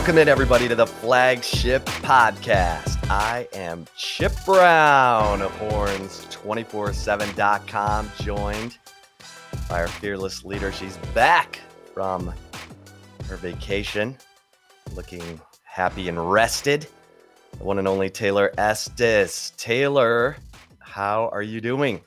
Welcome in, everybody, to the flagship podcast. I am Chip Brown of Horns247.com, joined by our fearless leader. She's back from her vacation, looking happy and rested. The one and only Taylor Estes. Taylor, how are you doing?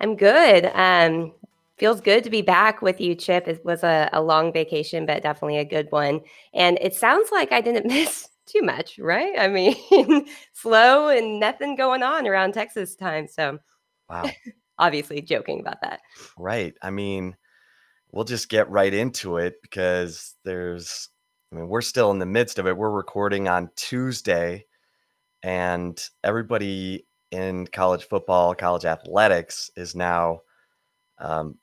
I'm good. Um, feels good to be back with you, Chip. It was a, a long vacation, but definitely a good one. And it sounds like I didn't miss too much, right? I mean, slow and nothing going on around Texas time. So, wow. obviously, joking about that. Right. I mean, we'll just get right into it because there's, I mean, we're still in the midst of it. We're recording on Tuesday, and everybody in college football, college athletics is now um,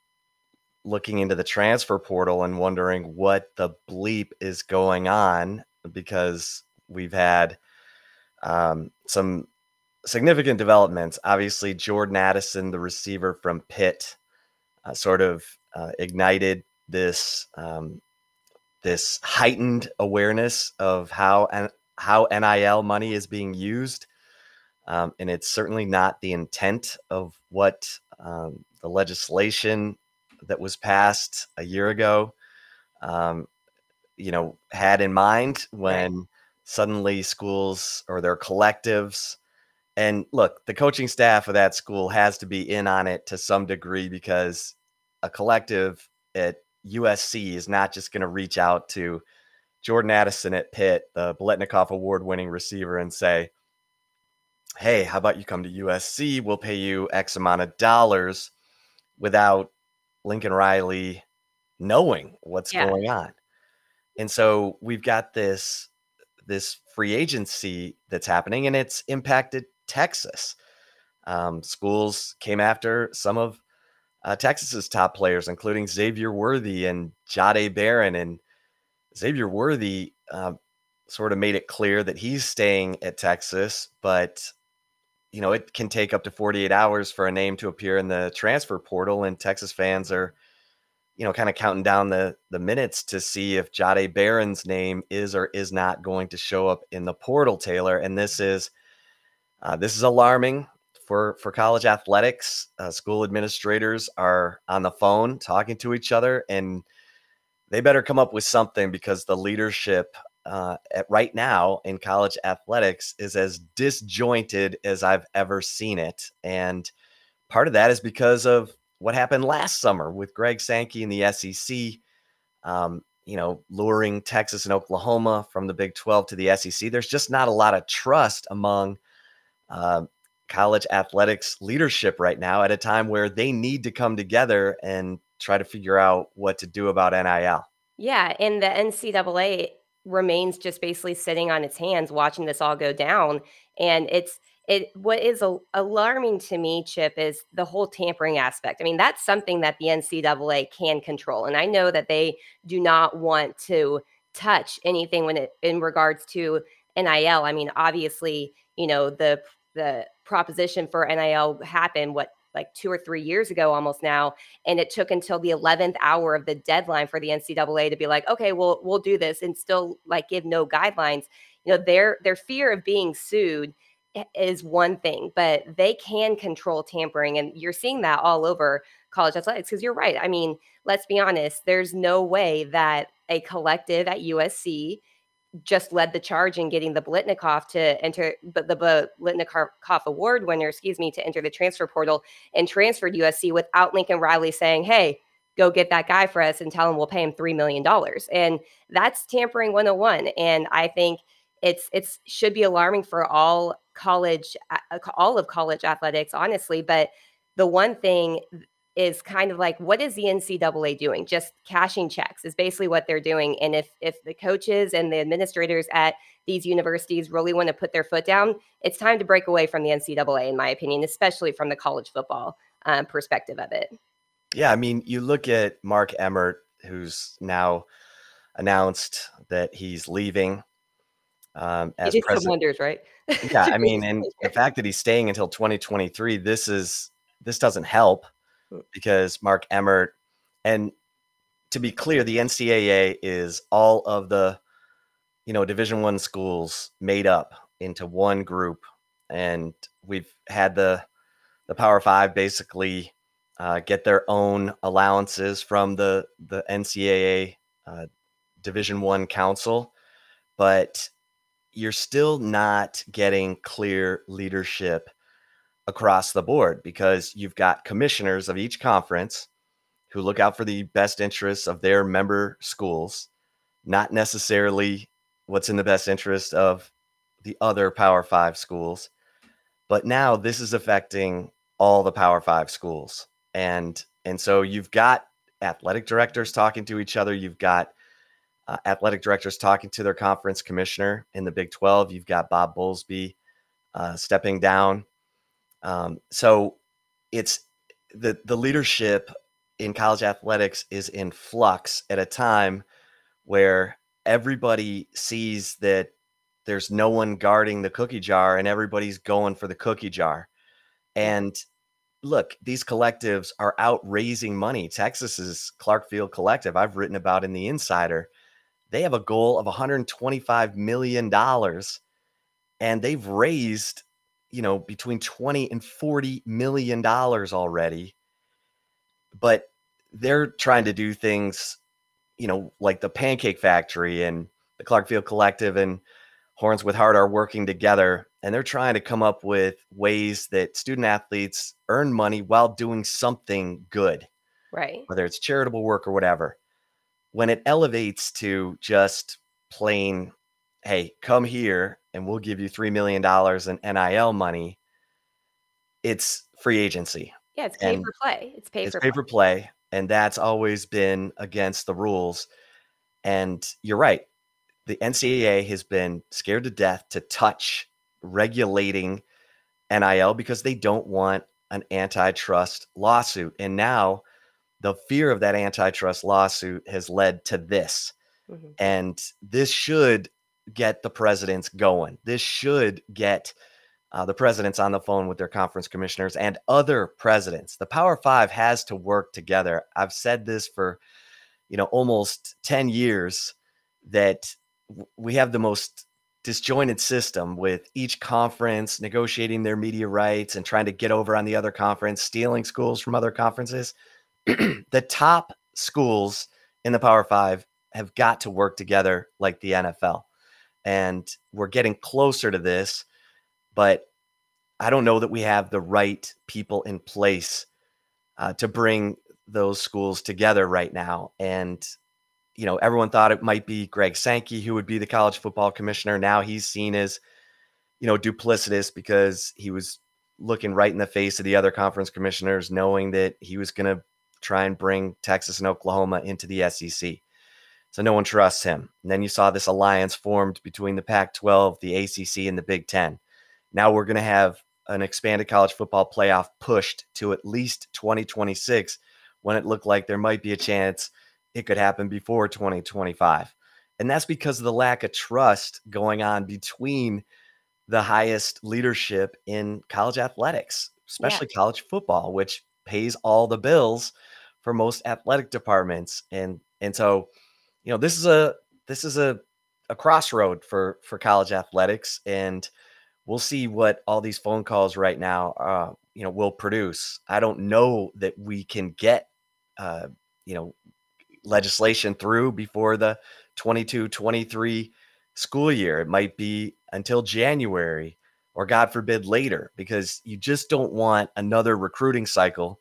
looking into the transfer portal and wondering what the bleep is going on because we've had um, some significant developments. Obviously, Jordan Addison, the receiver from Pitt, uh, sort of uh, ignited this um, this heightened awareness of how and how NIL money is being used. Um, and it's certainly not the intent of what um, the legislation that was passed a year ago, um, you know, had in mind when right. suddenly schools or their collectives and look, the coaching staff of that school has to be in on it to some degree because a collective at USC is not just going to reach out to Jordan Addison at Pitt, the Biletnikoff award winning receiver, and say, Hey, how about you come to USC? We'll pay you X amount of dollars without Lincoln Riley knowing what's yeah. going on. And so we've got this this free agency that's happening and it's impacted Texas. Um, schools came after some of uh, Texas's top players, including Xavier Worthy and Jahdae Barron. And Xavier Worthy uh, sort of made it clear that he's staying at Texas, but you know, it can take up to 48 hours for a name to appear in the transfer portal, and Texas fans are, you know, kind of counting down the the minutes to see if Jahdae Barron's name is or is not going to show up in the portal, Taylor. And this is uh, this is alarming for for college athletics. Uh, school administrators are on the phone talking to each other, and they better come up with something because the leadership uh, at right now in college athletics is as disjointed as I've ever seen it. And part of that is because of what happened last summer with Greg Sankey in the SEC, um, you know, luring Texas and Oklahoma from the Big 12 to the SEC. There's just not a lot of trust among uh, college athletics leadership right now at a time where they need to come together and try to figure out what to do about NIL. Yeah, and the NCAA remains just basically sitting on its hands watching this all go down and it's it what is a, alarming to me chip is the whole tampering aspect. I mean that's something that the ncaa can control and i know that they do not want to touch anything when it in regards to nil i mean obviously you know the the proposition for nil happened what like two or three years ago almost now and it took until the 11th hour of the deadline for the ncaa to be like okay well we'll do this and still like give no guidelines. You know their their fear of being sued is one thing but they can control tampering and you're seeing that all over college athletics because you're right. I mean let's be honest there's no way that a collective at usc just led the charge in getting the Biletnikoff to enter, but the Biletnikoff Award winner, excuse me, to enter the transfer portal and transferred USC without Lincoln Riley saying, "Hey, go get that guy for us and tell him we'll pay him three million dollars." And that's tampering 101. And I think it's it's should be alarming for all college, uh, all of college athletics, honestly. But the one thing is kind of like what is the NCAA doing? Just cashing checks is basically what they're doing. And if if the coaches and the administrators at these universities really want to put their foot down, it's time to break away from the NCAA, in my opinion, especially from the college football um, perspective of it. Yeah, I mean, you look at Mark Emmert, who's now announced that he's leaving. Um, as he did president. some wonders, right? yeah, I mean, and the fact that he's staying until 2023, this is this doesn't help because Mark Emmert, and to be clear, the NCAA is all of the you know, Division One schools made up into one group, and we've had the the Power Five basically uh, get their own allowances from the the NCAA uh, Division One Council, but you're still not getting clear leadership across the board because you've got commissioners of each conference who look out for the best interests of their member schools, not necessarily what's in the best interest of the other Power Five schools. But now this is affecting all the Power Five schools. And and so you've got athletic directors talking to each other. You've got uh, athletic directors talking to their conference commissioner in the big 12 you've got bob bowlesby uh, stepping down um, so it's the the leadership in college athletics is in flux at a time where everybody sees that there's no one guarding the cookie jar and everybody's going for the cookie jar and look, these collectives are out raising money. Texas's Clark Field Collective, I've written about in the Insider. They have a goal of 125 million dollars, and they've raised, you know, between 20 and 40 million dollars already. But they're trying to do things, you know, like the Pancake Factory and the Clark Field Collective and Horns with Heart are working together and they're trying to come up with ways that student athletes earn money while doing something good. Right. Whether it's charitable work or whatever. When it elevates to just plain, hey, come here and we'll give you $3 million in NIL money, it's free agency. Yeah, it's pay and for play. It's pay it's for pay for play. And that's always been against the rules. And you're right. The NCAA has been scared to death to touch regulating NIL because they don't want an antitrust lawsuit. And now the fear of that antitrust lawsuit has led to this. Mm-hmm. And this should get the presidents going. This should get uh, the presidents on the phone with their conference commissioners and other presidents. The Power Five has to work together. I've said this for, you know, almost 10 years that we have the most disjointed system with each conference negotiating their media rights and trying to get over on the other conference, stealing schools from other conferences. the top schools in the Power Five have got to work together like the NFL. And we're getting closer to this, but I don't know that we have the right people in place uh, to bring those schools together right now. And you know, everyone thought it might be Greg Sankey who would be the college football commissioner. Now he's seen as, you know, duplicitous because he was looking right in the face of the other conference commissioners, knowing that he was going to try and bring Texas and Oklahoma into the SEC. So no one trusts him. And then you saw this alliance formed between the Pac 12, the ACC, and the Big Ten. Now we're going to have an expanded college football playoff pushed to at least 2026 when it looked like there might be a chance it could happen before 2025. And that's because of the lack of trust going on between the highest leadership in college athletics, especially yeah. college football, which pays all the bills for most athletic departments. And and so, you know, this is a this is a a crossroad for for college athletics and we'll see what all these phone calls right now uh you know will produce i don't know that we can get uh you know legislation through before the 22 23 school year. It might be until January or, God forbid, later, because you just don't want another recruiting cycle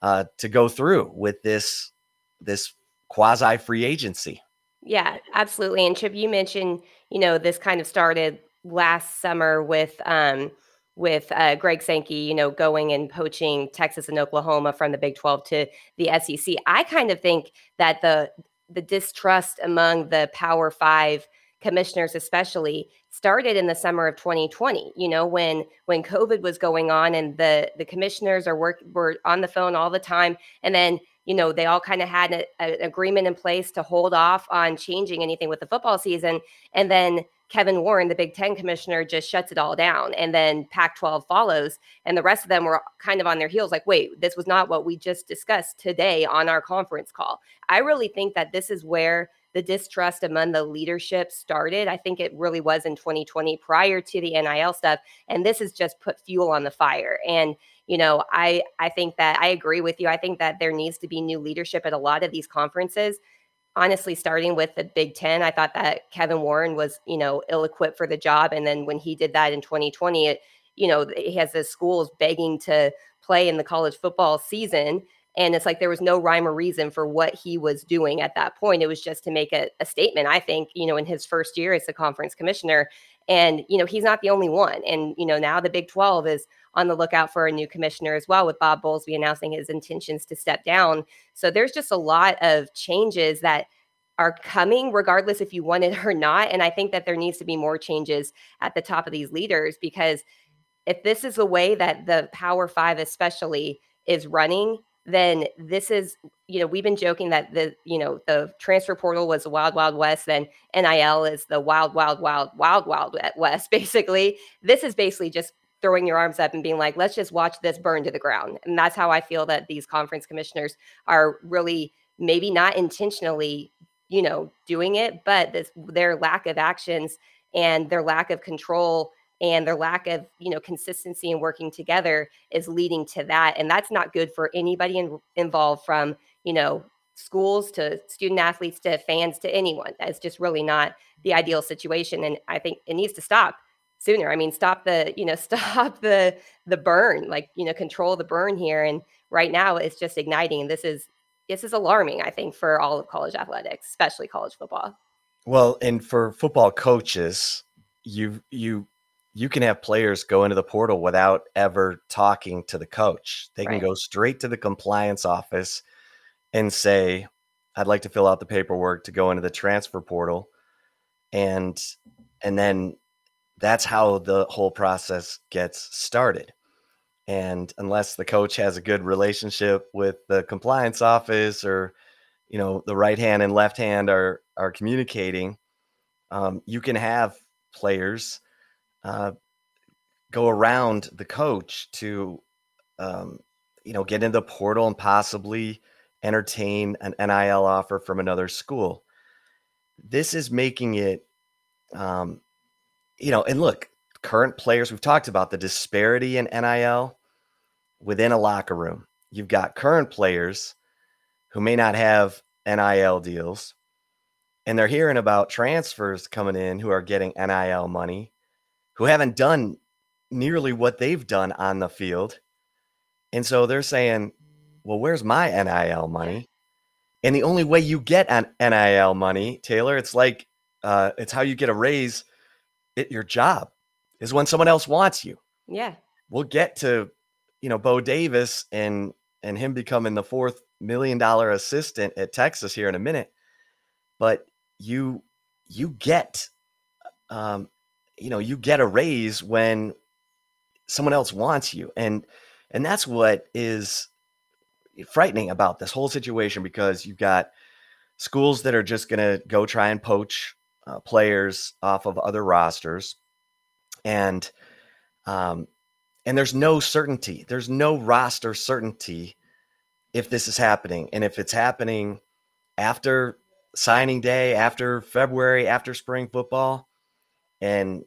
uh, to go through with this this quasi free agency. Yeah, absolutely. And Chip, you mentioned, you know, this kind of started last summer with um, with uh, Greg Sankey, you know, going and poaching Texas and Oklahoma from the Big 12 to the SEC. I kind of think that the the distrust among the Power Five commissioners, especially, started in the summer of 2020. You know, when when COVID was going on, and the the commissioners are work were on the phone all the time, and then you know they all kind of had a, an agreement in place to hold off on changing anything with the football season, and then Kevin Warren, the Big Ten commissioner, just shuts it all down. And then Pac 12 follows. And the rest of them were kind of on their heels like, wait, this was not what we just discussed today on our conference call. I really think that this is where the distrust among the leadership started. I think it really was in 2020 prior to the NIL stuff. And this has just put fuel on the fire. And you know, I I think that I agree with you. I think that there needs to be new leadership at a lot of these conferences. Honestly, starting with the Big Ten, I thought that Kevin Warren was, you know, ill-equipped for the job. And then when he did that in 2020, it, you know, he has the schools begging to play in the college football season. And it's like there was no rhyme or reason for what he was doing at that point. It was just to make a, a statement, I think, you know, in his first year as the conference commissioner. And, you know, he's not the only one. And, you know, now the Big 12 is on the lookout for a new commissioner as well, with Bob Bowlesby announcing his intentions to step down. So there's just a lot of changes that are coming, regardless if you want it or not. And I think that there needs to be more changes at the top of these leaders because if this is the way that the Power Five, especially, is running, then this is you know we've been joking that the you know the transfer portal was the wild wild west then nil is the wild wild wild wild wild west basically. This is basically just throwing your arms up and being like let's just watch this burn to the ground. And that's how i feel that these conference commissioners are really maybe not intentionally you know doing it but this their lack of actions and their lack of control and their lack of you know consistency and working together is leading to that and that's not good for anybody in, involved from you know schools to student athletes to fans to anyone. That's just really not the ideal situation and i think it needs to stop sooner. I mean stop the you know stop the the burn like you know control the burn here and right now it's just igniting this is this is alarming i think for all of college athletics especially college football. Well and for football coaches you you you can have players go into the portal without ever talking to the coach. They can go straight to the compliance office and say, I'd like to fill out the paperwork to go into the transfer portal. And and then that's how the whole process gets started. And unless the coach has a good relationship with the compliance office or you know the right hand and left hand are are communicating, um, you can have players uh, go around the coach to, um, you know, get into the portal and possibly entertain an NIL offer from another school. This is making it, um, you know, and look, current players, we've talked about the disparity in NIL within a locker room. You've got current players who may not have NIL deals, and they're hearing about transfers coming in who are getting NIL money who haven't done nearly what they've done on the field. And so they're saying, well, where's my NIL money? And the only way you get an NIL money, Taylor, it's like uh, it's how you get a raise at your job is when someone else wants you. Yeah. We'll get to, you know, Bo Davis and and him becoming the fourth million dollar assistant at Texas here in a minute. But you you get um, you know you get a raise when someone else wants you. And and that's what is frightening about this whole situation because you've got schools that are just going to go try and poach uh, players off of other rosters. And um and there's no certainty there's no roster certainty if this is happening. And if it's happening after signing day after february after spring football and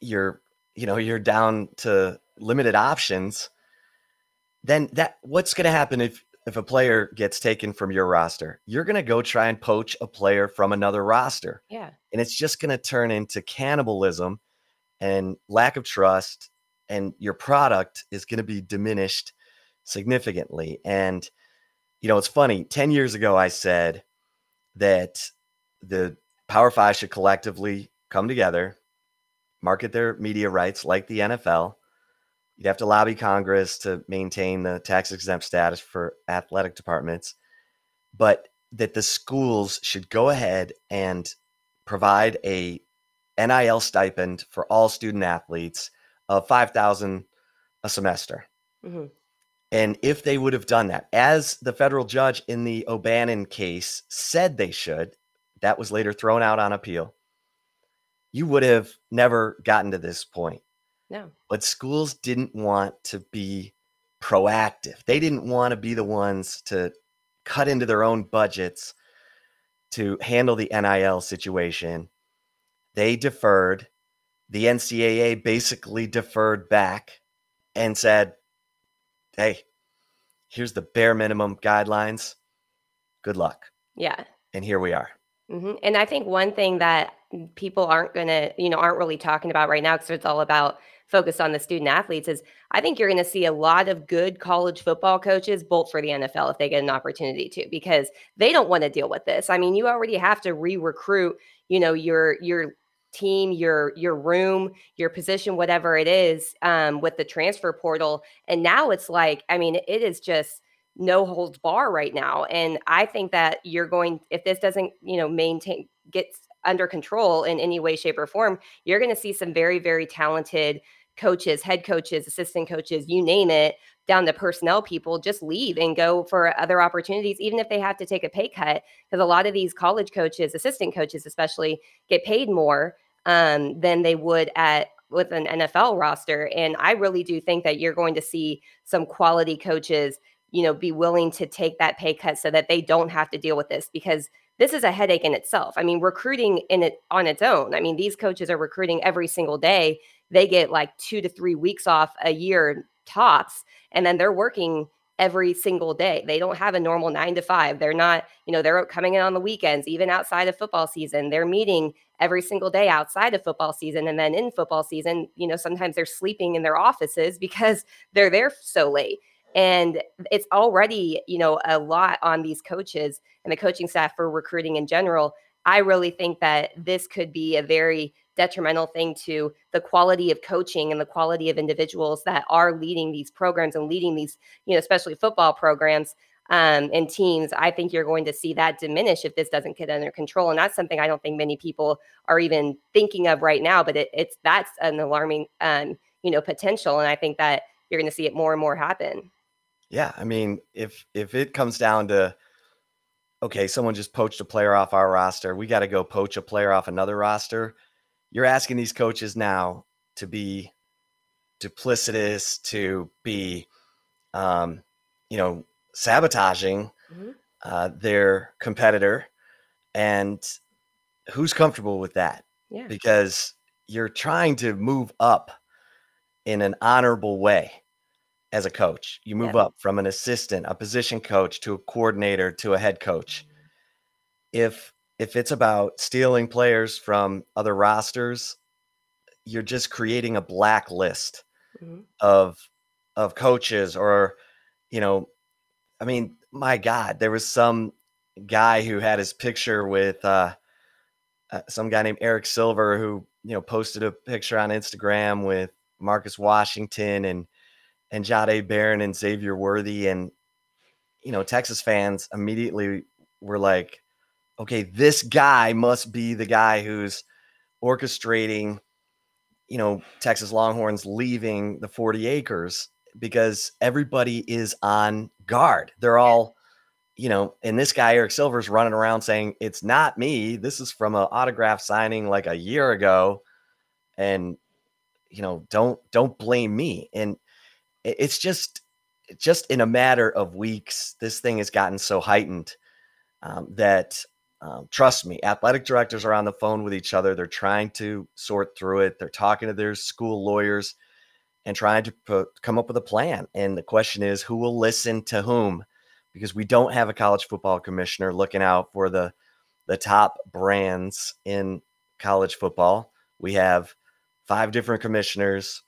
you're you know you're down to limited options then that what's going to happen if if a player gets taken from your roster? You're going to go try and poach a player from another roster. Yeah. And it's just going to turn into cannibalism and lack of trust and your product is going to be diminished significantly. And you know it's funny 10 years ago i said that the power five should collectively come together market their media rights like the NFL. You'd have to lobby Congress to maintain the tax exempt status for athletic departments, but that the schools should go ahead and provide a NIL stipend for all student athletes of 5000 a semester. Mm-hmm. And if they would have done that, as the federal judge in the O'Bannon case said they should, that was later thrown out on appeal you would have never gotten to this point. No. But schools didn't want to be proactive. They didn't want to be the ones to cut into their own budgets to handle the NIL situation, they deferred. The NCAA basically deferred back and said, hey, here's the bare minimum guidelines. Good luck. Yeah. And here we are. Mm-hmm. And I think one thing that people aren't going to, you know, aren't really talking about right now because it's all about focus on the student athletes is I think you're going to see a lot of good college football coaches bolt for the NFL if they get an opportunity to because they don't want to deal with this. I mean, you already have to re-recruit, you know, your your team, your your room, your position, whatever it is, um, with the transfer portal. And now it's like, I mean, it is just no holds bar right now. And I think that you're going if this doesn't, you know, maintain gets under control in any way, shape, or form, you're going to see some very, very talented coaches, head coaches, assistant coaches, you name it, down to personnel people just leave and go for other opportunities, even if they have to take a pay cut. Because a lot of these college coaches, assistant coaches especially, get paid more um, than they would at with an NFL roster. And I really do think that you're going to see some quality coaches, you know, be willing to take that pay cut so that they don't have to deal with this because this is a headache in itself. I mean, recruiting in it on its own. I mean, these coaches are recruiting every single day. They get like 2 to 3 weeks off a year tops and then they're working every single day. They don't have a normal 9 to 5. They're not, you know, they're coming in on the weekends even outside of football season. They're meeting every single day outside of football season and then in football season, you know, sometimes they're sleeping in their offices because they're there so late and it's already you know a lot on these coaches and the coaching staff for recruiting in general i really think that this could be a very detrimental thing to the quality of coaching and the quality of individuals that are leading these programs and leading these you know especially football programs um, and teams. I think you're going to see that diminish if this doesn't get under control and that's something i don't think many people are even thinking of right now but it, it's that's an alarming um, you know potential and i think that you're going to see it more and more happen yeah, I mean, if if it comes down to okay, someone just poached a player off our roster, we got to go poach a player off another roster. You're asking these coaches now to be duplicitous, to be, um, you know, sabotaging mm-hmm. uh, their competitor, and who's comfortable with that? Yeah. Because you're trying to move up in an honorable way as a coach. You move yeah. up from an assistant, a position coach to a coordinator to a head coach. If if it's about stealing players from other rosters, you're just creating a blacklist mm-hmm. of of coaches or you know, I mean, my god, there was some guy who had his picture with uh, uh, some guy named Eric Silver who, you know, posted a picture on Instagram with Marcus Washington and and Jahdae Barron and Xavier Worthy. And, you know, Texas fans immediately were like, okay, this guy must be the guy who's orchestrating, you know, Texas Longhorns leaving the 40 acres because everybody is on guard. They're all, you know, and this guy, Eric Silver's running around saying, it's not me. This is from an autograph signing like a year ago. And, you know, don't don't blame me. And it's just just in a matter of weeks, this thing has gotten so heightened um, that um, trust me, athletic directors are on the phone with each other. They're trying to sort through it. They're talking to their school lawyers and trying to put, come up with a plan. And the question is, who will listen to whom? Because we don't have a college football commissioner looking out for the the top brands in college football. We have five different commissioners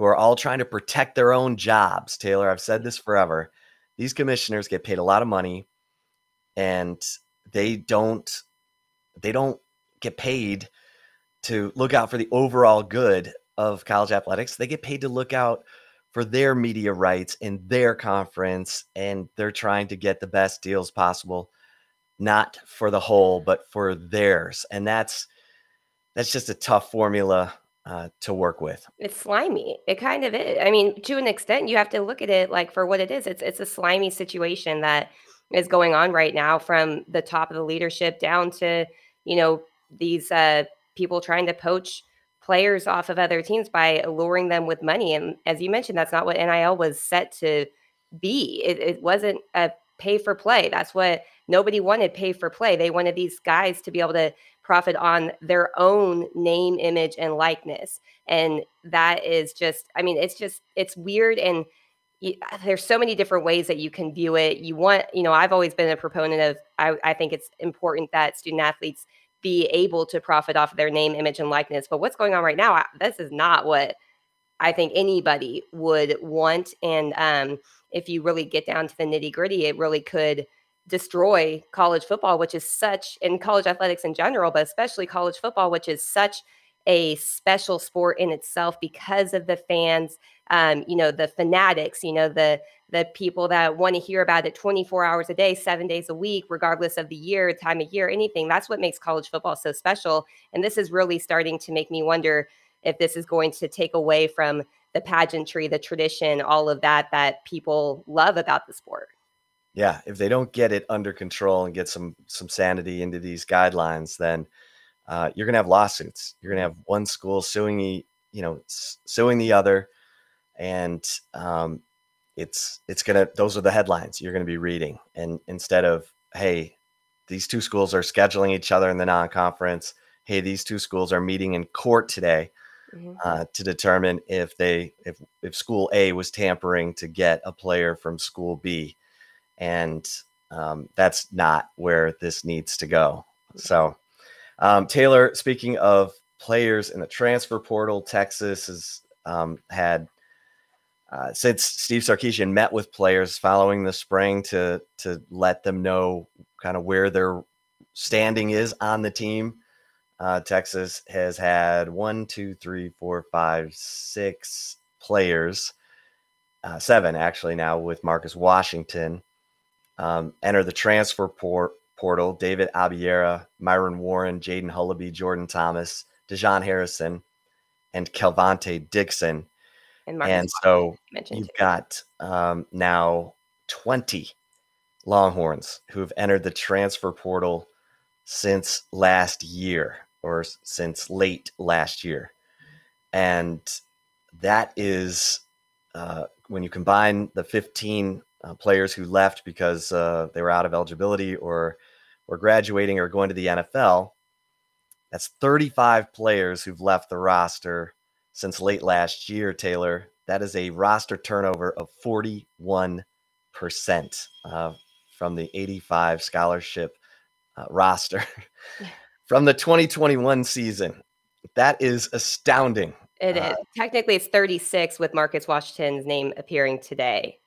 who are all trying to protect their own jobs. Taylor, I've said this forever. These commissioners get paid a lot of money and they don't they don't get paid to look out for the overall good of college athletics. They get paid to look out for their media rights in their conference and they're trying to get the best deals possible not for the whole but for theirs and that's that's just a tough formula uh, to work with. It's slimy. It kind of is. I mean, to an extent, you have to look at it like for what it is. It's it's a slimy situation that is going on right now from the top of the leadership down to you know these uh, people trying to poach players off of other teams by luring them with money. And as you mentioned, that's not what NIL was set to be. It, it wasn't a pay for play. That's what nobody wanted pay for play. They wanted these guys to be able to profit on their own name, image, and likeness. And that is just, I mean, it's just, it's weird. And you, there's so many different ways that you can view it. You want, you know, I've always been a proponent of, I, I think it's important that student athletes be able to profit off of their name, image, and likeness. But what's going on right now, this is not what I think anybody would want. And um, if you really get down to the nitty gritty, it really could destroy college football, which is such, in college athletics in general, but especially college football, which is such a special sport in itself because of the fans, um, you know, the fanatics, you know, the the people that want to hear about it 24 hours a day, seven days a week, regardless of the year, time of year, anything. That's what makes college football so special. And this is really starting to make me wonder if this is going to take away from the pageantry, the tradition, all of that that people love about the sport. Yeah, if they don't get it under control and get some some sanity into these guidelines, then uh, you're going to have lawsuits. You're going to have one school suing the, you know, suing the other, and um, it's it's to. Those are the headlines you're going to be reading, and instead of hey, these two schools are scheduling each other in the non-conference. Hey, these two schools are meeting in court today mm-hmm. uh, to determine if they if if school A was tampering to get a player from school B, and um, that's not where this needs to go. So, um, Taylor, speaking of players in the transfer portal, Texas has um, had. Uh, since Steve Sarkisian met with players following the spring to to let them know kind of where their standing is on the team, uh, Texas has had one, two, three, four, five, six players, uh, seven actually now with Marcus Washington um, enter the transfer port- portal. David Abiara, Myron Warren, Jaden Hullaby, Jordan Thomas, Dajon Harrison, and Kelvontay Dixon. And, and so you've got um, now 20 Longhorns who've entered the transfer portal since last year or since late last year. And that is uh, when you combine the 15 uh, players who left because uh, they were out of eligibility or were graduating or going to the NFL. That's 35 players who've left the roster since late last year, Taylor. That is a roster turnover of 41% uh, from the 85 scholarship uh, roster. from the 2021 season. That is astounding. It uh, is. Technically, it's 36 with Marcus Washington's name appearing today,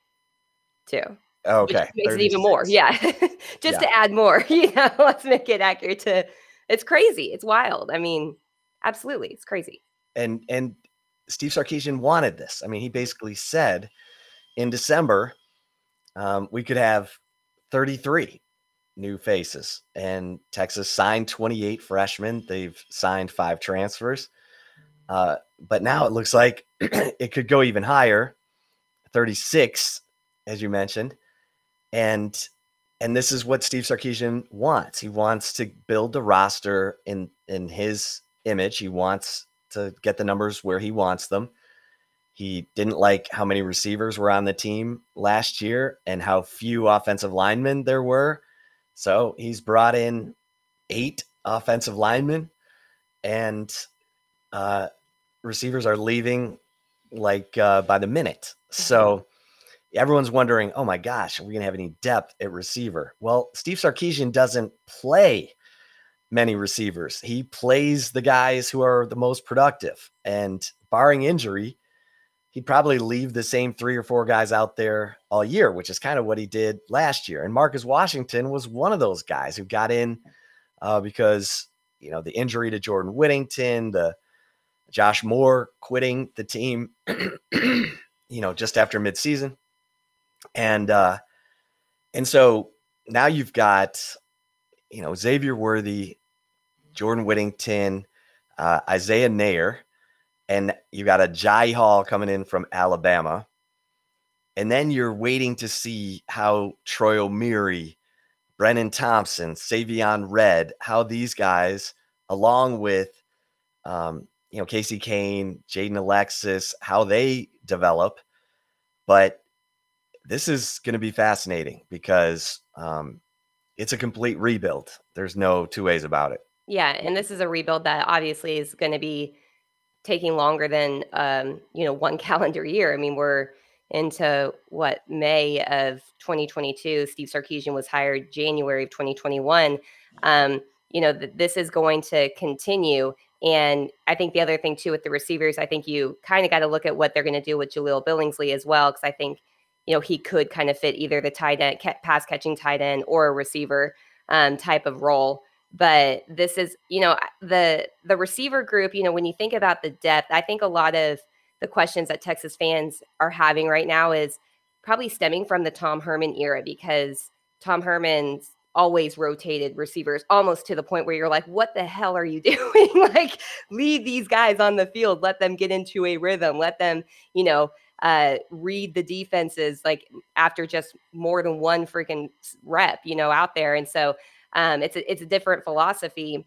too. Okay. Which makes 36. it even more. Yeah. Just yeah. to add more, you know, let's make it accurate to it's crazy. It's wild. I mean, absolutely. It's crazy. And and Steve Sarkisian wanted this. I mean, he basically said in December, um, we could have 33 new faces. And Texas signed 28 freshmen. They've signed five transfers. Uh, but now it looks like it could go even higher 36, as you mentioned. And and this is what Steve Sarkisian wants. He wants to build the roster in in his image. He wants to get the numbers where he wants them. He didn't like how many receivers were on the team last year and how few offensive linemen there were. So he's brought in eight offensive linemen, and uh, receivers are leaving like uh, by the minute. So. Everyone's wondering, oh my gosh, are we going to have any depth at receiver? Well, Steve Sarkisian doesn't play many receivers. He plays the guys who are the most productive. And barring injury, he'd probably leave the same three or four guys out there all year, which is kind of what he did last year. And Marcus Washington was one of those guys who got in uh, because you know the injury to Jordan Whittington, the Josh Moore quitting the team, you know, just after midseason, and uh, and so now you've got you know Xavier Worthy, Jordan Whittington, uh, Isaiah Neyor, and you got Agiye Hall coming in from Alabama. And then you're waiting to see how Troy Omeire, Brenen Thompson, Savion Red, how these guys, along with um, you know, Casey Cain, Jaden Alexis, how they develop. But this is going to be fascinating because um, it's a complete rebuild. There's no two ways about it. Yeah, and this is a rebuild that obviously is going to be taking longer than um, you know one calendar year. I mean, we're into what May of 2022. Steve Sarkisian was hired January of 2021. Um, you know, th- this is going to continue. And I think the other thing too with the receivers, I think you kind of got to look at what they're going to do with Jahleel Billingsley as well, because I think you know he could kind of fit either the tight end, pass catching tight end, or a receiver um, type of role. But this is, you know, the the receiver group. You know, when you think about the depth, I think a lot of the questions that Texas fans are having right now is probably stemming from the Tom Herman era because Tom Herman's always rotated receivers almost to the point where you're like, what the hell are you doing? like, leave these guys on the field, let them get into a rhythm, let them, you know, uh, read the defenses like after just more than one freaking rep, you know, out there. And so um, it's a, it's a different philosophy.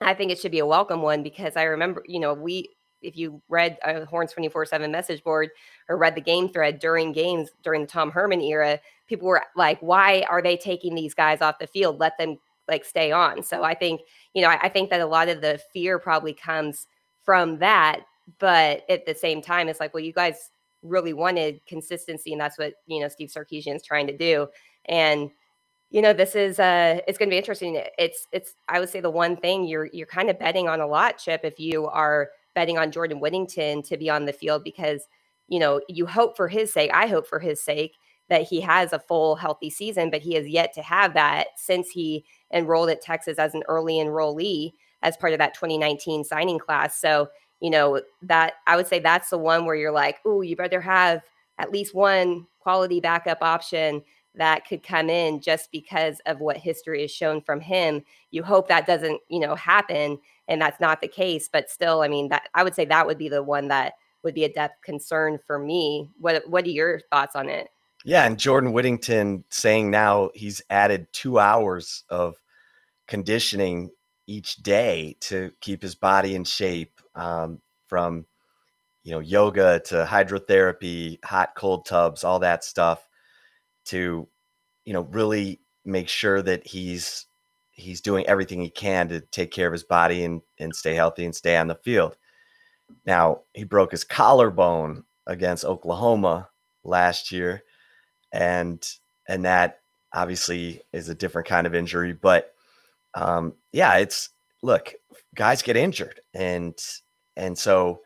I think it should be a welcome one because I remember, you know, we if you read a Horns 24 7 message board or read the game thread during games during the Tom Herman era, people were like, why are they taking these guys off the field? Let them like stay on. So I think, you know, I, I think that a lot of the fear probably comes from that. But at the same time, it's like, well, you guys really wanted consistency, and that's what you know Steve Sarkisian is trying to do. And you know, this is uh it's going to be interesting. It's it's I would say the one thing you're you're kind of betting on a lot, Chip, if you are betting on Jordan Whittington to be on the field because, you know, you hope for his sake. I hope for his sake that he has a full healthy season, but he has yet to have that since he enrolled at Texas as an early enrollee as part of that 2019 signing class. So, you know, that I would say that's the one where you're like, oh, you better have at least one quality backup option that could come in just because of what history has shown from him. You hope that doesn't, you know, happen and that's not the case, but still, I mean, that I would say that would be the one that would be a depth concern for me. What what are your thoughts on it? Yeah, and Jordan Whittington saying now he's added 2 hours of conditioning each day to keep his body in shape um, from you know yoga to hydrotherapy hot cold tubs all that stuff to you know really make sure that he's he's doing everything he can to take care of his body and and stay healthy and stay on the field. Now he broke his collarbone against Oklahoma last year, and and that obviously is a different kind of injury. But um, yeah, it's look, guys get injured, and and so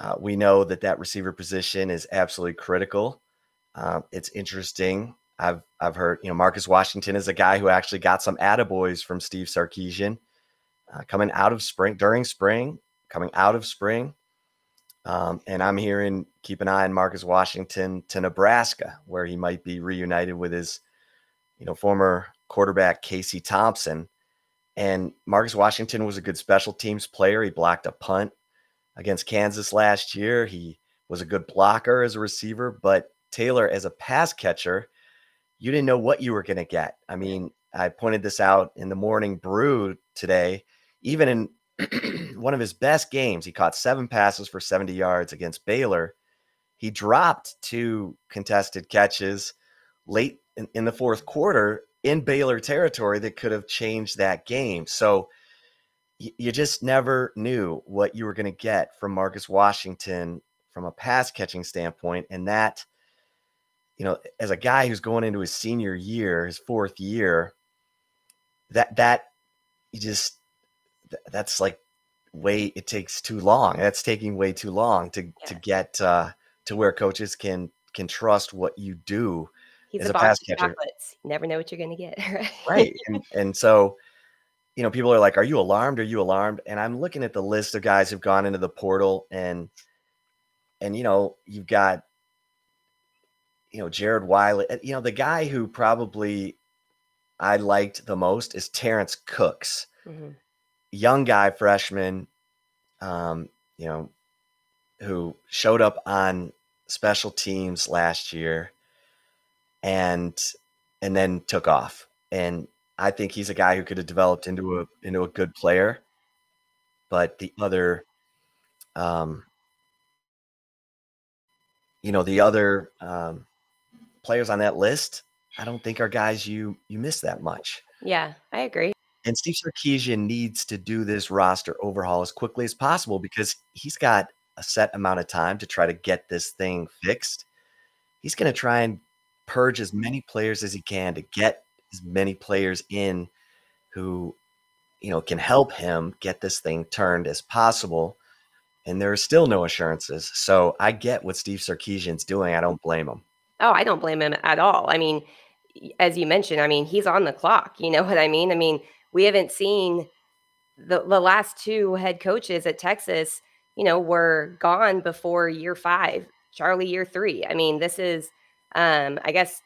uh, we know that that receiver position is absolutely critical. Uh, it's interesting I've I've heard you know Marcus Washington is a guy who actually got some attaboys from Steve Sarkisian uh, coming out of spring during spring, coming out of spring, um, and I'm hearing keep an eye on Marcus Washington to Nebraska, where he might be reunited with his you know former quarterback Casey Thompson. And Marcus Washington was a good special teams player. He blocked a punt against Kansas last year. He was a good blocker as a receiver, but Taylor as a pass catcher you didn't know what you were going to get. I mean, I pointed this out in the morning brew today. Even in one of his best games, he caught seven passes for 70 yards against Baylor. He dropped two contested catches late in, in the fourth quarter in Baylor territory that could have changed that game. So you just never knew what you were going to get from Marcus Washington from a pass catching standpoint. And that you know, as a guy who's going into his senior year, his fourth year, that that you just that's like way it takes too long. That's taking way too long to yeah. to get uh, to where coaches can can trust what you do He's a, a pass catcher. Chocolates. You never know what you're going to get, right? right. And, and so, you know, people are like, "Are you alarmed? Are you alarmed?" And I'm looking at the list of guys who've gone into the portal, and and you know, you've got you know, Jared Wiley, you know, the guy who probably I liked the most is Terrence Cooks, mm-hmm. young guy, freshman, um, you know, who showed up on special teams last year and and then took off. And I think he's a guy who could have developed into a into a good player. But the other um you know, the other um players on that list, I don't think are guys you you miss that much. Yeah, I agree. And Steve Sarkisian needs to do this roster overhaul as quickly as possible because he's got a set amount of time to try to get this thing fixed. He's going to try and purge as many players as he can to get as many players in who you know can help him get this thing turned as possible and there are still no assurances. So i get what steve sarkisian's doing i don't blame him. Oh i don't blame him at all. I mean as you mentioned i mean he's on the clock you know what i mean? I mean we haven't seen the, the last two head coaches at texas you know were gone before year five charlie year three. I mean this is um i guess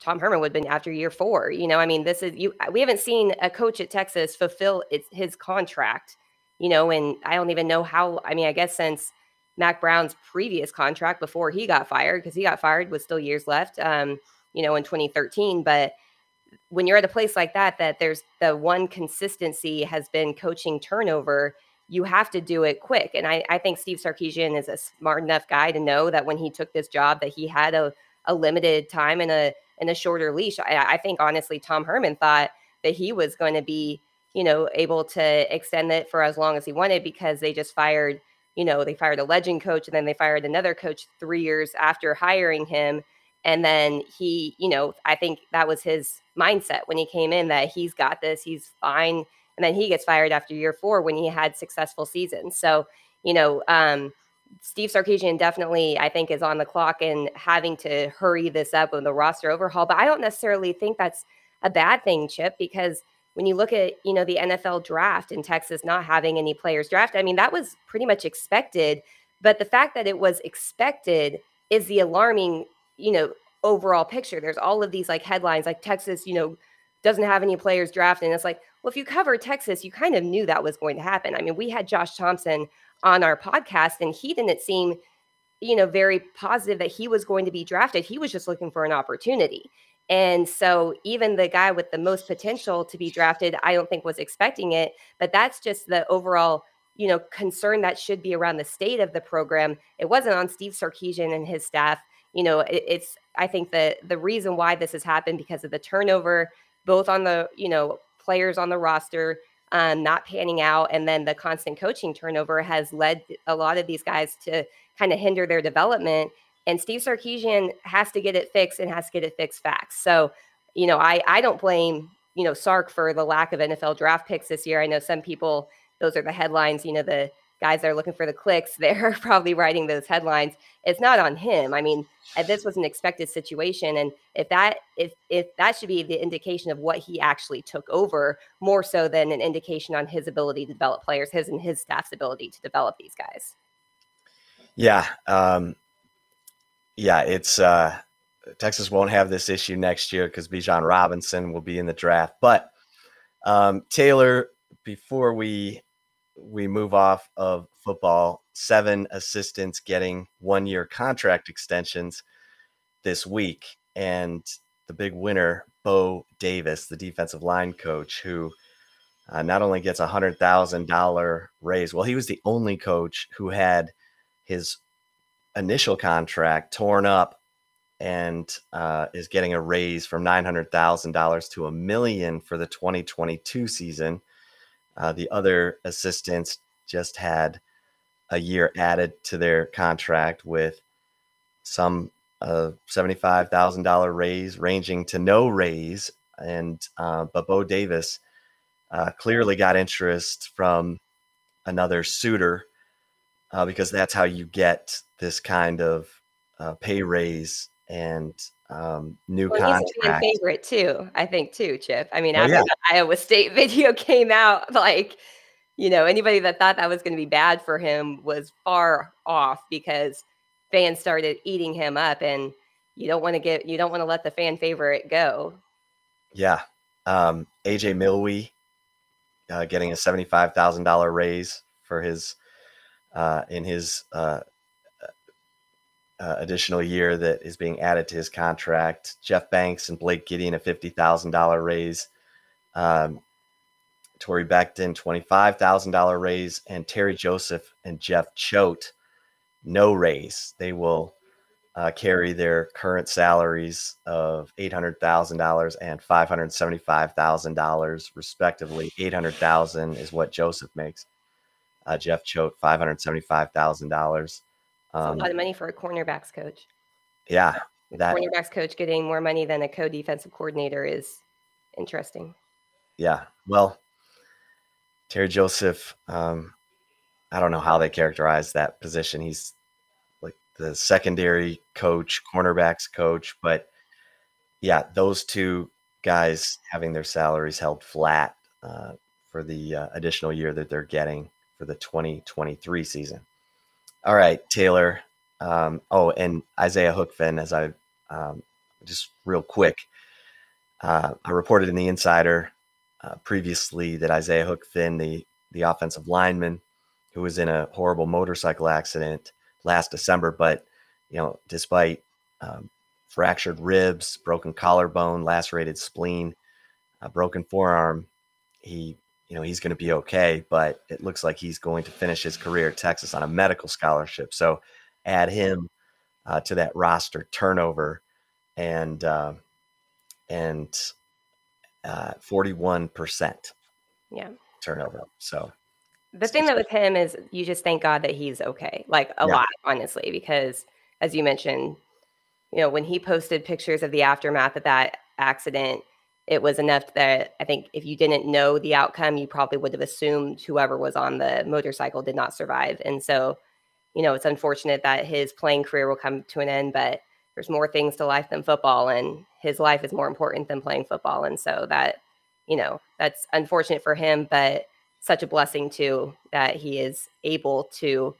Tom Herman would have been after year four. You know, I mean, this is you. We haven't seen a coach at Texas fulfill its, his contract. You know, and I don't even know how. I mean, I guess since Mack Brown's previous contract before he got fired, because he got fired with still years left. Um, you know, in 2013, but when you're at a place like that, that there's the one consistency has been coaching turnover. You have to do it quick, and I, I think Steve Sarkisian is a smart enough guy to know that when he took this job, that he had a, a limited time and a and a shorter leash. I, I think honestly, Tom Herman thought that he was going to be, you know, able to extend it for as long as he wanted because they just fired, you know, they fired a legend coach and then they fired another coach three years after hiring him. And then he, you know, I think that was his mindset when he came in that he's got this, he's fine. And then he gets fired after year four when he had successful seasons. So, you know, um, Steve Sarkisian definitely, I think, is on the clock and having to hurry this up with the roster overhaul. But I don't necessarily think that's a bad thing, Chip, because when you look at you know the NFL draft in Texas not having any players draft, I mean that was pretty much expected. But the fact that it was expected is the alarming, you know, overall picture. There's all of these like headlines like Texas, you know, doesn't have any players drafted. And it's like, well, if you cover Texas, you kind of knew that was going to happen. I mean, we had Josh Thompson on our podcast and he didn't seem you know very positive that he was going to be drafted. He was just looking for an opportunity. And so even the guy with the most potential to be drafted i don't think was expecting it but that's just the overall you know concern that should be around the state of the program. It wasn't on steve sarkisian and his staff. You know it, it's i think the the reason why this has happened because of the turnover both on the you know players on the roster um, not panning out, and then the constant coaching turnover has led a lot of these guys to kind of hinder their development. And Steve Sarkisian has to get it fixed and has to get it fixed fast. So, you know, I I don't blame you know Sark for the lack of NFL draft picks this year. I know some people; those are the headlines. You know, the guys that are looking for the clicks, they're probably writing those headlines. It's not on him. I mean, this was an expected situation, and if that if if that should be the indication of what he actually took over, more so than an indication on his ability to develop players, his and his staff's ability to develop these guys. Yeah, um, yeah, it's uh, Texas won't have this issue next year because Bijan Robinson will be in the draft. But um, Taylor, before we we move off of football, seven assistants getting one year contract extensions this week. And the big winner, Bo Davis, the defensive line coach, who uh, not only gets a hundred thousand dollar raise. Well, he was the only coach who had his initial contract torn up and uh, is getting a raise from nine hundred thousand dollars to a million for the 2022 season. Uh, the other assistants just had a year added to their contract with some uh, $75,000 raise ranging to no raise. And, uh, but Bo Davis uh, clearly got interest from another suitor uh, because that's how you get this kind of uh, pay raise and um, new well, contract. He's a favorite too, I think too, Chip. I mean, after yeah. the Iowa State video came out, like you know, anybody that thought that was going to be bad for him was far off because fans started eating him up, and you don't want to get you don't want to let the fan favorite go. Yeah, um, AJ Milwee uh, getting a seventy five thousand dollar raise for his uh, in his uh, uh, additional year that is being added to his contract. Jeff Banks and Blake Gideon a fifty thousand dollar raise. Um, Torre Becton twenty five thousand dollar raise, and Terry Joseph and Jeff Choate no raise. They will uh, carry their current salaries of $800,000 and $575,000 respectively. 800,000 is what Joseph makes. Uh, Jeff Choate, $575,000. Um, a lot of money for a cornerbacks coach. Yeah. That cornerbacks coach getting more money than a co-defensive coordinator is interesting. Yeah. Well, Terry Joseph, um, I don't know how they characterize that position. He's like the secondary coach, cornerbacks coach, but yeah, those two guys having their salaries held flat uh, for the uh, additional year that they're getting for the 2023 season. All right, Taylor. Um, oh, and Isaiah Hookfin, as I um, just real quick, uh, I reported in the Insider uh, previously that Isaiah Hookfin, the the offensive lineman, who was in a horrible motorcycle accident last December, but you know, despite um, fractured ribs, broken collarbone, lacerated spleen, a broken forearm, he you know he's going to be okay. But it looks like he's going to finish his career at Texas on a medical scholarship. So add him uh, to that roster turnover, and uh, and uh, forty one percent. Yeah. Turnover. So the thing that with him is you just thank God that he's okay, like a yeah. lot, honestly, because as you mentioned, you know, when he posted pictures of the aftermath of that accident, it was enough that I think if you didn't know the outcome, you probably would have assumed whoever was on the motorcycle did not survive. And so, you know, it's unfortunate that his playing career will come to an end, but there's more things to life than football, and his life is more important than playing football. And so that, you know, that's unfortunate for him, but such a blessing too that he is able to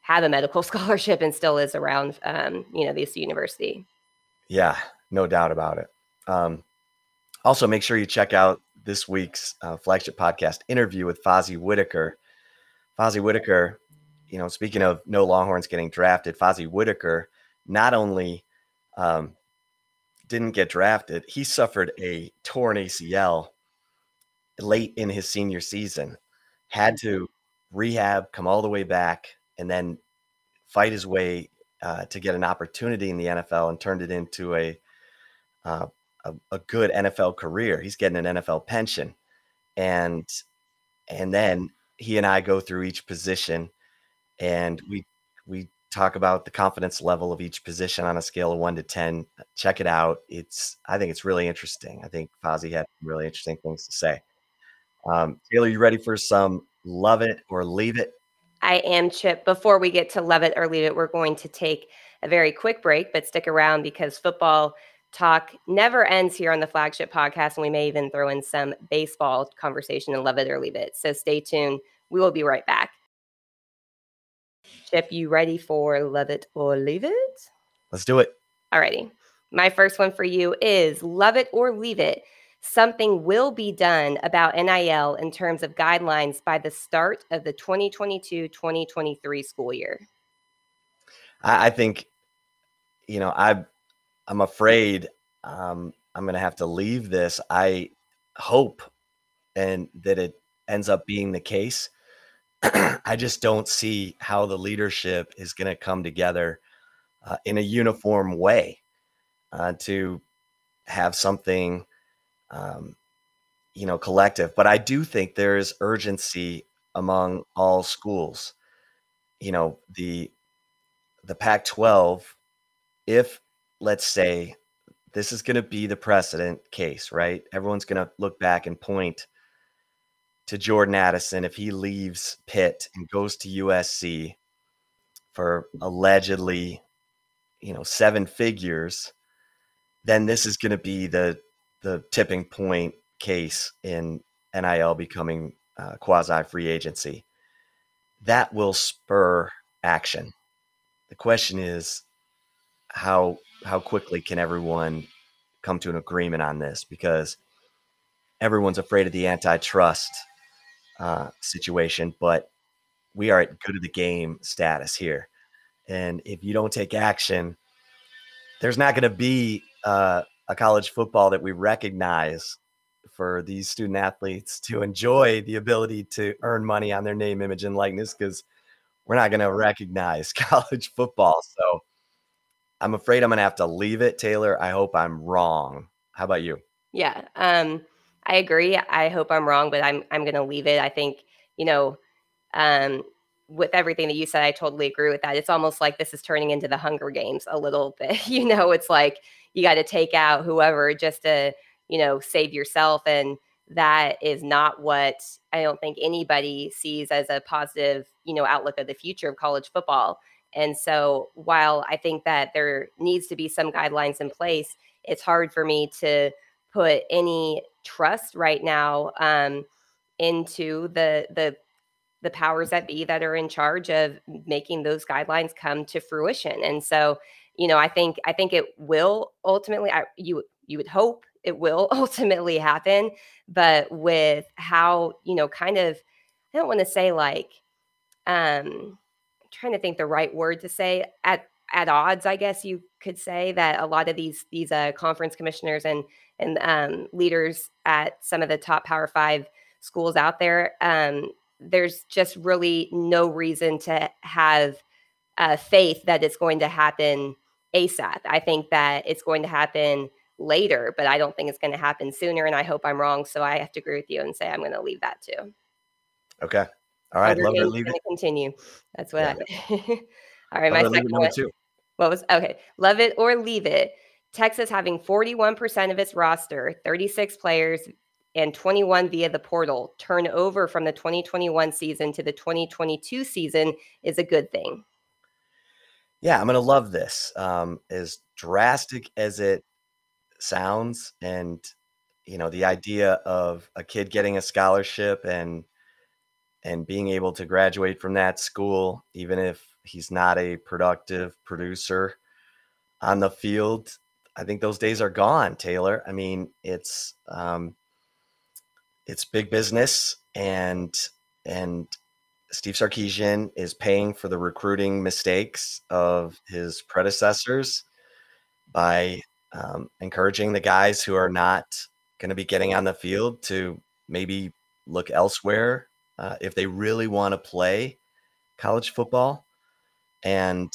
have a medical scholarship and still is around, um, you know, this university. Yeah, no doubt about it. Um, also, make sure you check out this week's uh, flagship podcast interview with Fozzy Whittaker. Fozzy Whittaker, you know, speaking of no Longhorns getting drafted, Fozzy Whittaker not only um, didn't get drafted, he suffered a torn ACL late in his senior season, had to rehab, come all the way back, and then fight his way uh, to get an opportunity in the NFL and turned it into a, uh, a, a good NFL career. He's getting an NFL pension, and and then he and I go through each position, and we we talk about the confidence level of each position on a scale of one to ten. Check it out. It's I think it's really interesting. I think Fozzy had really interesting things to say. Um, Taylor, you ready for some love it or leave it? I am, Chip. Before we get to love it or leave it, we're going to take a very quick break, but stick around because football talk never ends here on the flagship podcast. And we may even throw in some baseball conversation and love it or leave it. So stay tuned. We will be right back. Chip, you ready for love it or leave it? Let's do it. All righty. My first one for you is love it or leave it something will be done about NIL in terms of guidelines by the start of the 2022 2023 school year? I, think, you know, I, I'm afraid um, I'm going to have to leave this. I hope and that it ends up being the case. I just don't see how the leadership is going to come together uh, in a uniform way uh, to have something um, you know, collective. But I do think there is urgency among all schools. You know, the the Pac-12, if let's say this is going to be the precedent case, right? Everyone's going to look back and point to Jordan Addison if he leaves Pitt and goes to USC for allegedly, you know, seven figures, then this is going to be the the tipping point case in NIL becoming uh, quasi free agency, that will spur action. The question is how how quickly can everyone come to an agreement on this because everyone's afraid of the antitrust uh, situation, but we are at good of the game status here. And if you don't take action, there's not going to be uh, a college football that we recognize for these student athletes to enjoy the ability to earn money on their name, image, and likeness because we're not going to recognize college football. So I'm afraid I'm going to have to leave it, Taylor. I hope I'm wrong. How about you? Yeah, um, I agree. I hope I'm wrong, but I'm I'm going to leave it. I think you know, um, with everything that you said, I totally agree with that. It's almost like this is turning into the Hunger Games a little bit. you know, it's like you got to take out whoever just to you know save yourself and that is not what I don't think anybody sees as a positive, you know, outlook of the future of college football. And so while I think that there needs to be some guidelines in place, it's hard for me to put any trust right now um, into the the the powers that be that are in charge of making those guidelines come to fruition. And so, you know, I think I think it will ultimately. I, you you would hope it will ultimately happen, but with how you know, kind of, I don't want to say like, um, trying to think the right word to say at at odds, I guess you could say that a lot of these these uh, conference commissioners and and um, leaders at some of the top Power Five schools out there, um, there's just really no reason to have uh, faith that it's going to happen ASAP. I think that it's going to happen later, but I don't think it's going to happen sooner. And I hope I'm wrong. So I have to agree with you and say I'm going to leave that too. Okay. All right. Love it. Or leave it. Continue. That's what yeah. I. All right. Love my second one. Two. What was okay? Love it or leave it. Texas having 41% of its roster, 36 players, and 21 via the portal turn over from the 2021 season to the 2022 season is a good thing. Yeah, I'm going to love this. Um, as drastic as it sounds and you know the idea of a kid getting a scholarship and and being able to graduate from that school even if he's not a productive producer on the field i think those days are gone taylor. I mean it's um it's big business and and steve sarkisian is paying for the recruiting mistakes of his predecessors by um, encouraging the guys who are not going to be getting on the field to maybe look elsewhere uh, if they really want to play college football and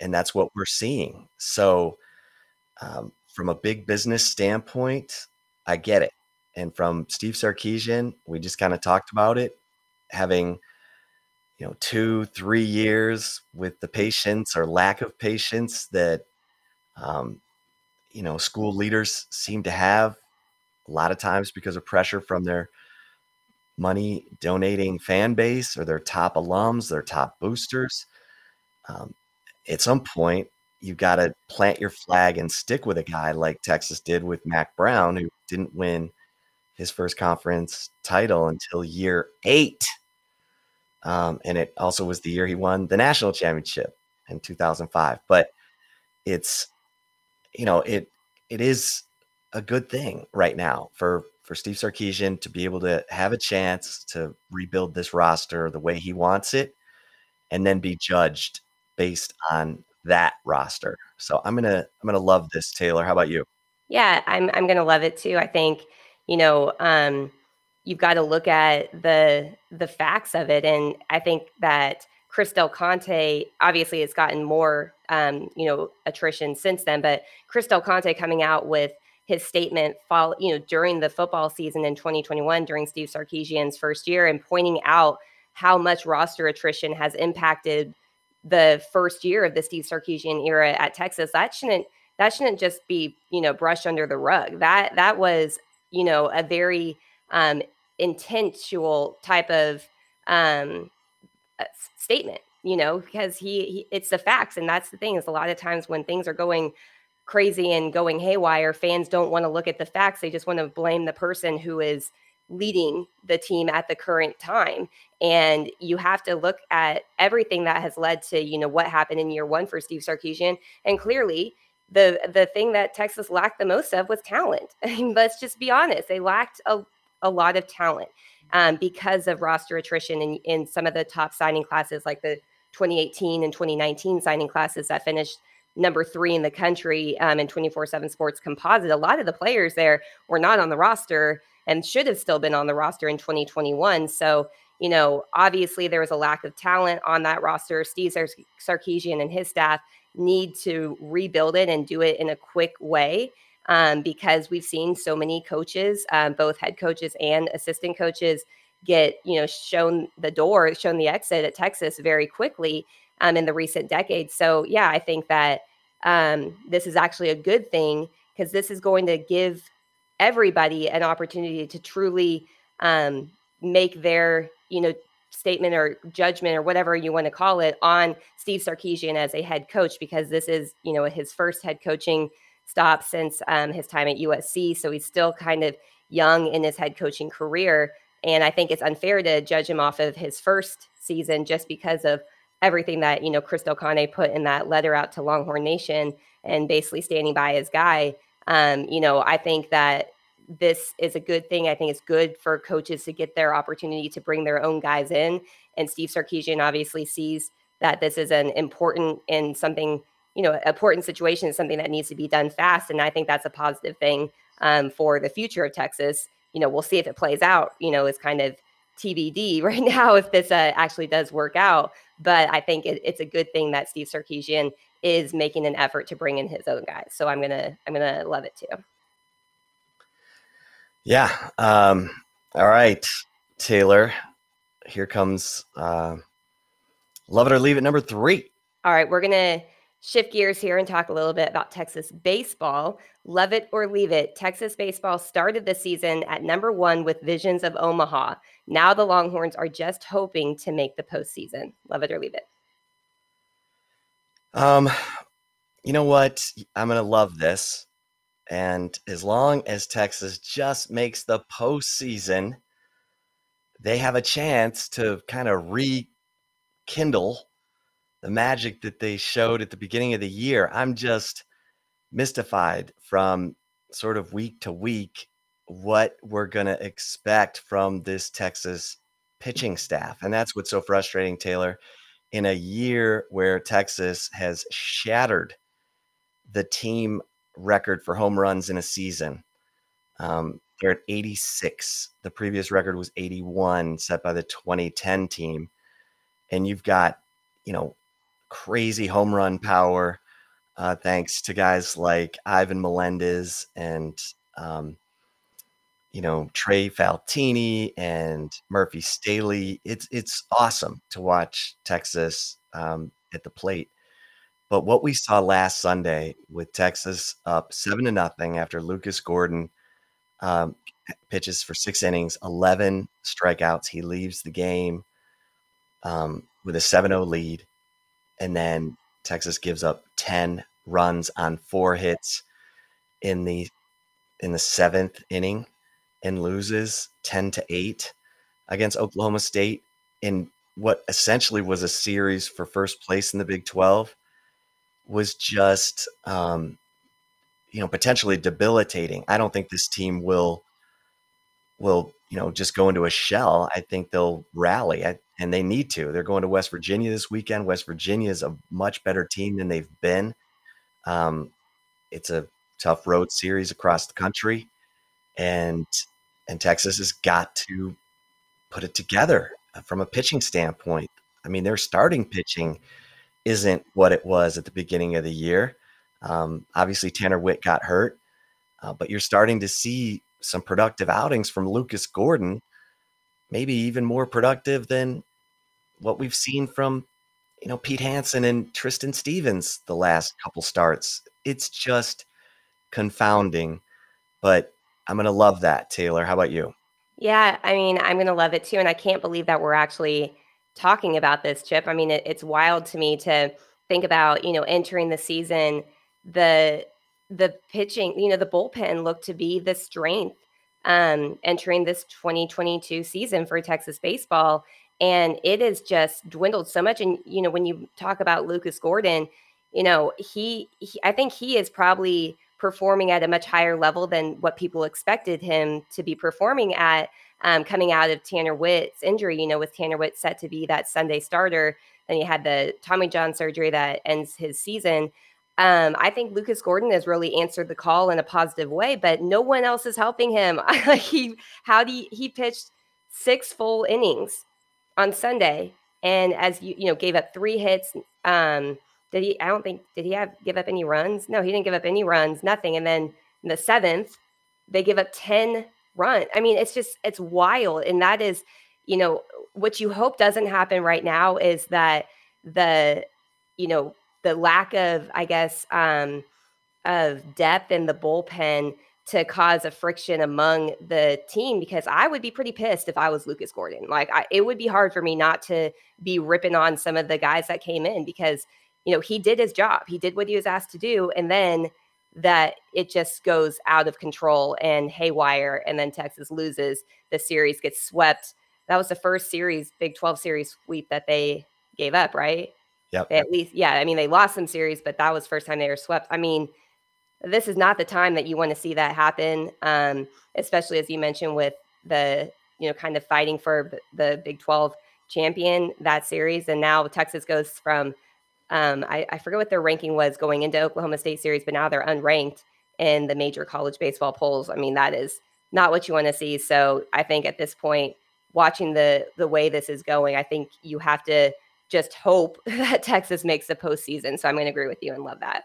and that's what we're seeing. So um, from a big business standpoint i get it. And from steve sarkisian we just kind of talked about it having you know two three years with the patience or lack of patience that um, you know school leaders seem to have a lot of times because of pressure from their money donating fan base or their top alums, their top boosters. Um, at some point, you got to plant your flag and stick with a guy like Texas did with Mack Brown, who didn't win his first conference title until year eight. Um, and it also was the year he won the national championship in 2005. But it's you know, it it is a good thing right now for for Steve Sarkisian to be able to have a chance to rebuild this roster the way he wants it and then be judged based on that roster. So I'm going to I'm going to love this Taylor. How about you? Yeah, I'm I'm going to love it too. I think, you know, um you've got to look at the the facts of it and I think that Chris Del Conte, obviously, has gotten more, um, you know, attrition since then. But Chris Del Conte coming out with his statement, fall, you know, during the football season in 2021, during Steve Sarkisian's first year, and pointing out how much roster attrition has impacted the first year of the Steve Sarkisian era at Texas. That shouldn't that shouldn't just be you know brushed under the rug. That that was you know a very um, intentional type of um, statement you know because he, he, it's the facts and that's the thing is a lot of times when things are going crazy and going haywire fans don't want to look at the facts they just want to blame the person who is leading the team at the current time. And you have to look at everything that has led to you know what happened in year one for steve sarkisian and clearly the the thing that texas lacked the most of was talent. Let's just be honest they lacked a, a lot of talent um, because of roster attrition in, in some of the top signing classes, like the 2018 and 2019 signing classes that finished number three in the country um, in 24 7 sports composite. A lot of the players there were not on the roster and should have still been on the roster in 2021. So, you know, obviously there was a lack of talent on that roster. Steve Sarkisian and his staff need to rebuild it and do it in a quick way um, because we've seen so many coaches, um, both head coaches and assistant coaches, get you know shown the door, shown the exit at Texas very quickly um, in the recent decades. So yeah, I think that um, this is actually a good thing because this is going to give everybody an opportunity to truly um, make their you know statement or judgment or whatever you want to call it on Steve Sarkisian as a head coach because this is you know his first head coaching stop since um, his time at USC. So he's still kind of young in his head coaching career. And I think it's unfair to judge him off of his first season just because of everything that, you know, Chris Conte put in that letter out to Longhorn Nation and basically standing by his guy. Um, you know, I think that this is a good thing. I think it's good for coaches to get their opportunity to bring their own guys in. And Steve Sarkisian obviously sees that this is an important and something you know, important situation is something that needs to be done fast. And I think that's a positive thing um, for the future of Texas. You know, we'll see if it plays out, you know, it's kind of TBD right now if this uh, actually does work out. But I think it, it's a good thing that Steve Sarkisian is making an effort to bring in his own guys. So I'm gonna I'm gonna love it too. Yeah. Um, all right, Taylor. Here comes uh, love it or leave it number three. All right, we're gonna shift gears here and talk a little bit about Texas baseball. Love it or leave it. Texas baseball started the season at number one with visions of Omaha. Now the Longhorns are just hoping to make the postseason. Love it or leave it. Um, you know what? I'm gonna love this. And as long as Texas just makes the postseason, they have a chance to kind of rekindle the magic that they showed at the beginning of the year. I'm just mystified from sort of week to week what we're going to expect from this Texas pitching staff. And that's what's so frustrating, Taylor. In a year where Texas has shattered the team record for home runs in a season, um, they're at 86. The previous record was 81, set by the 2010 team. And you've got, you know, crazy home run power, uh, thanks to guys like Ivan Melendez and, um, you know, Trey Faltine and Murphy Stehly. It's it's awesome to watch Texas um, at the plate. But what we saw last Sunday with Texas up seven to nothing after Lucas Gordon um, pitches for six innings, 11 strikeouts. He leaves the game um, with a 7 0 lead and then Texas gives up 10 runs on four hits in the in the seventh inning and loses 10 to 8 against Oklahoma State in what essentially was a series for first place in the Big 12 was just um, you know potentially debilitating. I don't think this team will will you know just go into a shell. I think they'll rally. I, and they need to. They're going to West Virginia this weekend. West Virginia is a much better team than they've been. Um, it's a tough road series across the country, and and Texas has got to put it together uh, from a pitching standpoint. I mean, their starting pitching isn't what it was at the beginning of the year. Um, obviously, Tanner Witt got hurt, uh, but you're starting to see some productive outings from Lucas Gordon, maybe even more productive than what we've seen from you know Pete Hansen and Tristan Stevens the last couple starts. It's just confounding, but I'm going to love that, Taylor. How about you? Yeah, I mean, I'm going to love it too and I can't believe that we're actually talking about this chip. I mean, it, it's wild to me to think about, you know, entering the season the the pitching, you know, the bullpen looked to be the strength um entering this 2022 season for Texas baseball and it has just dwindled so much and you know when you talk about lucas gordon you know he, he, i think he is probably performing at a much higher level than what people expected him to be performing at um, coming out of tanner witt's injury you know with tanner witt set to be that sunday starter then he had the tommy john surgery that ends his season um, I think Lucas Gordon has really answered the call in a positive way, but no one else is helping him. he how do you, he pitched six full innings on Sunday, and as you you know, gave up three hits, um, did he? I don't think did he have give up any runs? No, he didn't give up any runs, nothing. And then in the seventh, they give up 10 run. I mean, it's just it's wild. And that is, you know, what you hope doesn't happen right now is that the, you know, the lack of, I guess, um, of depth in the bullpen to cause a friction among the team because I would be pretty pissed if I was Lucas Gordon. Like I, it would be hard for me not to be ripping on some of the guys that came in because you know he did his job. He did what he was asked to do and then that it just goes out of control and haywire and then Texas loses, the series gets swept. That was the first series Big 12 series sweep that they gave up, right? Yep. At least yeah, I mean they lost some series but that was first time they were swept. I mean this is not the time that you want to see that happen, um, especially as you mentioned with the you know kind of fighting for the Big 12 champion that series, and now Texas goes from um, I, I forget what their ranking was going into Oklahoma State series, but now they're unranked in the major college baseball polls. I mean that is not what you want to see. So I think at this point, watching the the way this is going, I think you have to just hope that Texas makes the postseason. So I'm going to agree with you and love that.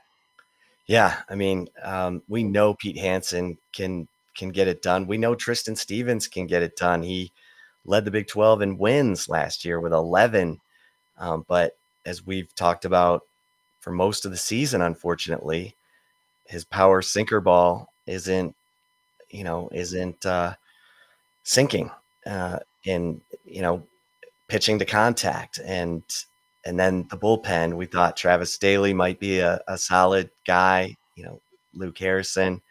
Yeah, I mean, um, we know Pete Hansen can can get it done. We know Tristan Stevens can get it done. He led the Big 12 in wins last year with 11. Um, but as we've talked about for most of the season, unfortunately, his power sinker ball isn't, you know, isn't uh, sinking uh, in, you know, pitching to contact and and then the bullpen, we thought Travis Sthele might be a, a solid guy, you know, Luke Harrison.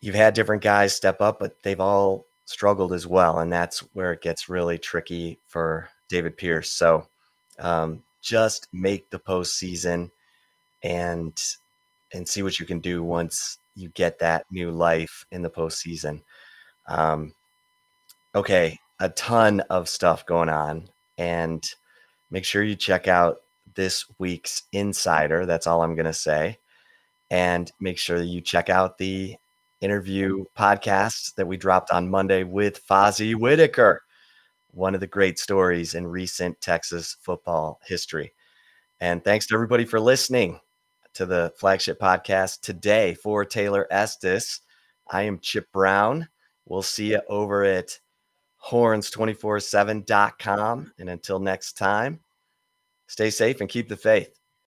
You've had different guys step up, but they've all struggled as well. And that's where it gets really tricky for David Pierce. So um, just make the postseason and and see what you can do once you get that new life in the postseason. Um, okay, a ton of stuff going on, and make sure you check out this week's Insider. That's all I'm going to say. And make sure that you check out the interview podcast that we dropped on Monday with Fozzy Whittaker, one of the great stories in recent Texas football history. And thanks to everybody for listening to the flagship podcast today for Taylor Estes. I am Chip Brown. We'll see you over at horns247.com. And until next time, stay safe and keep the faith.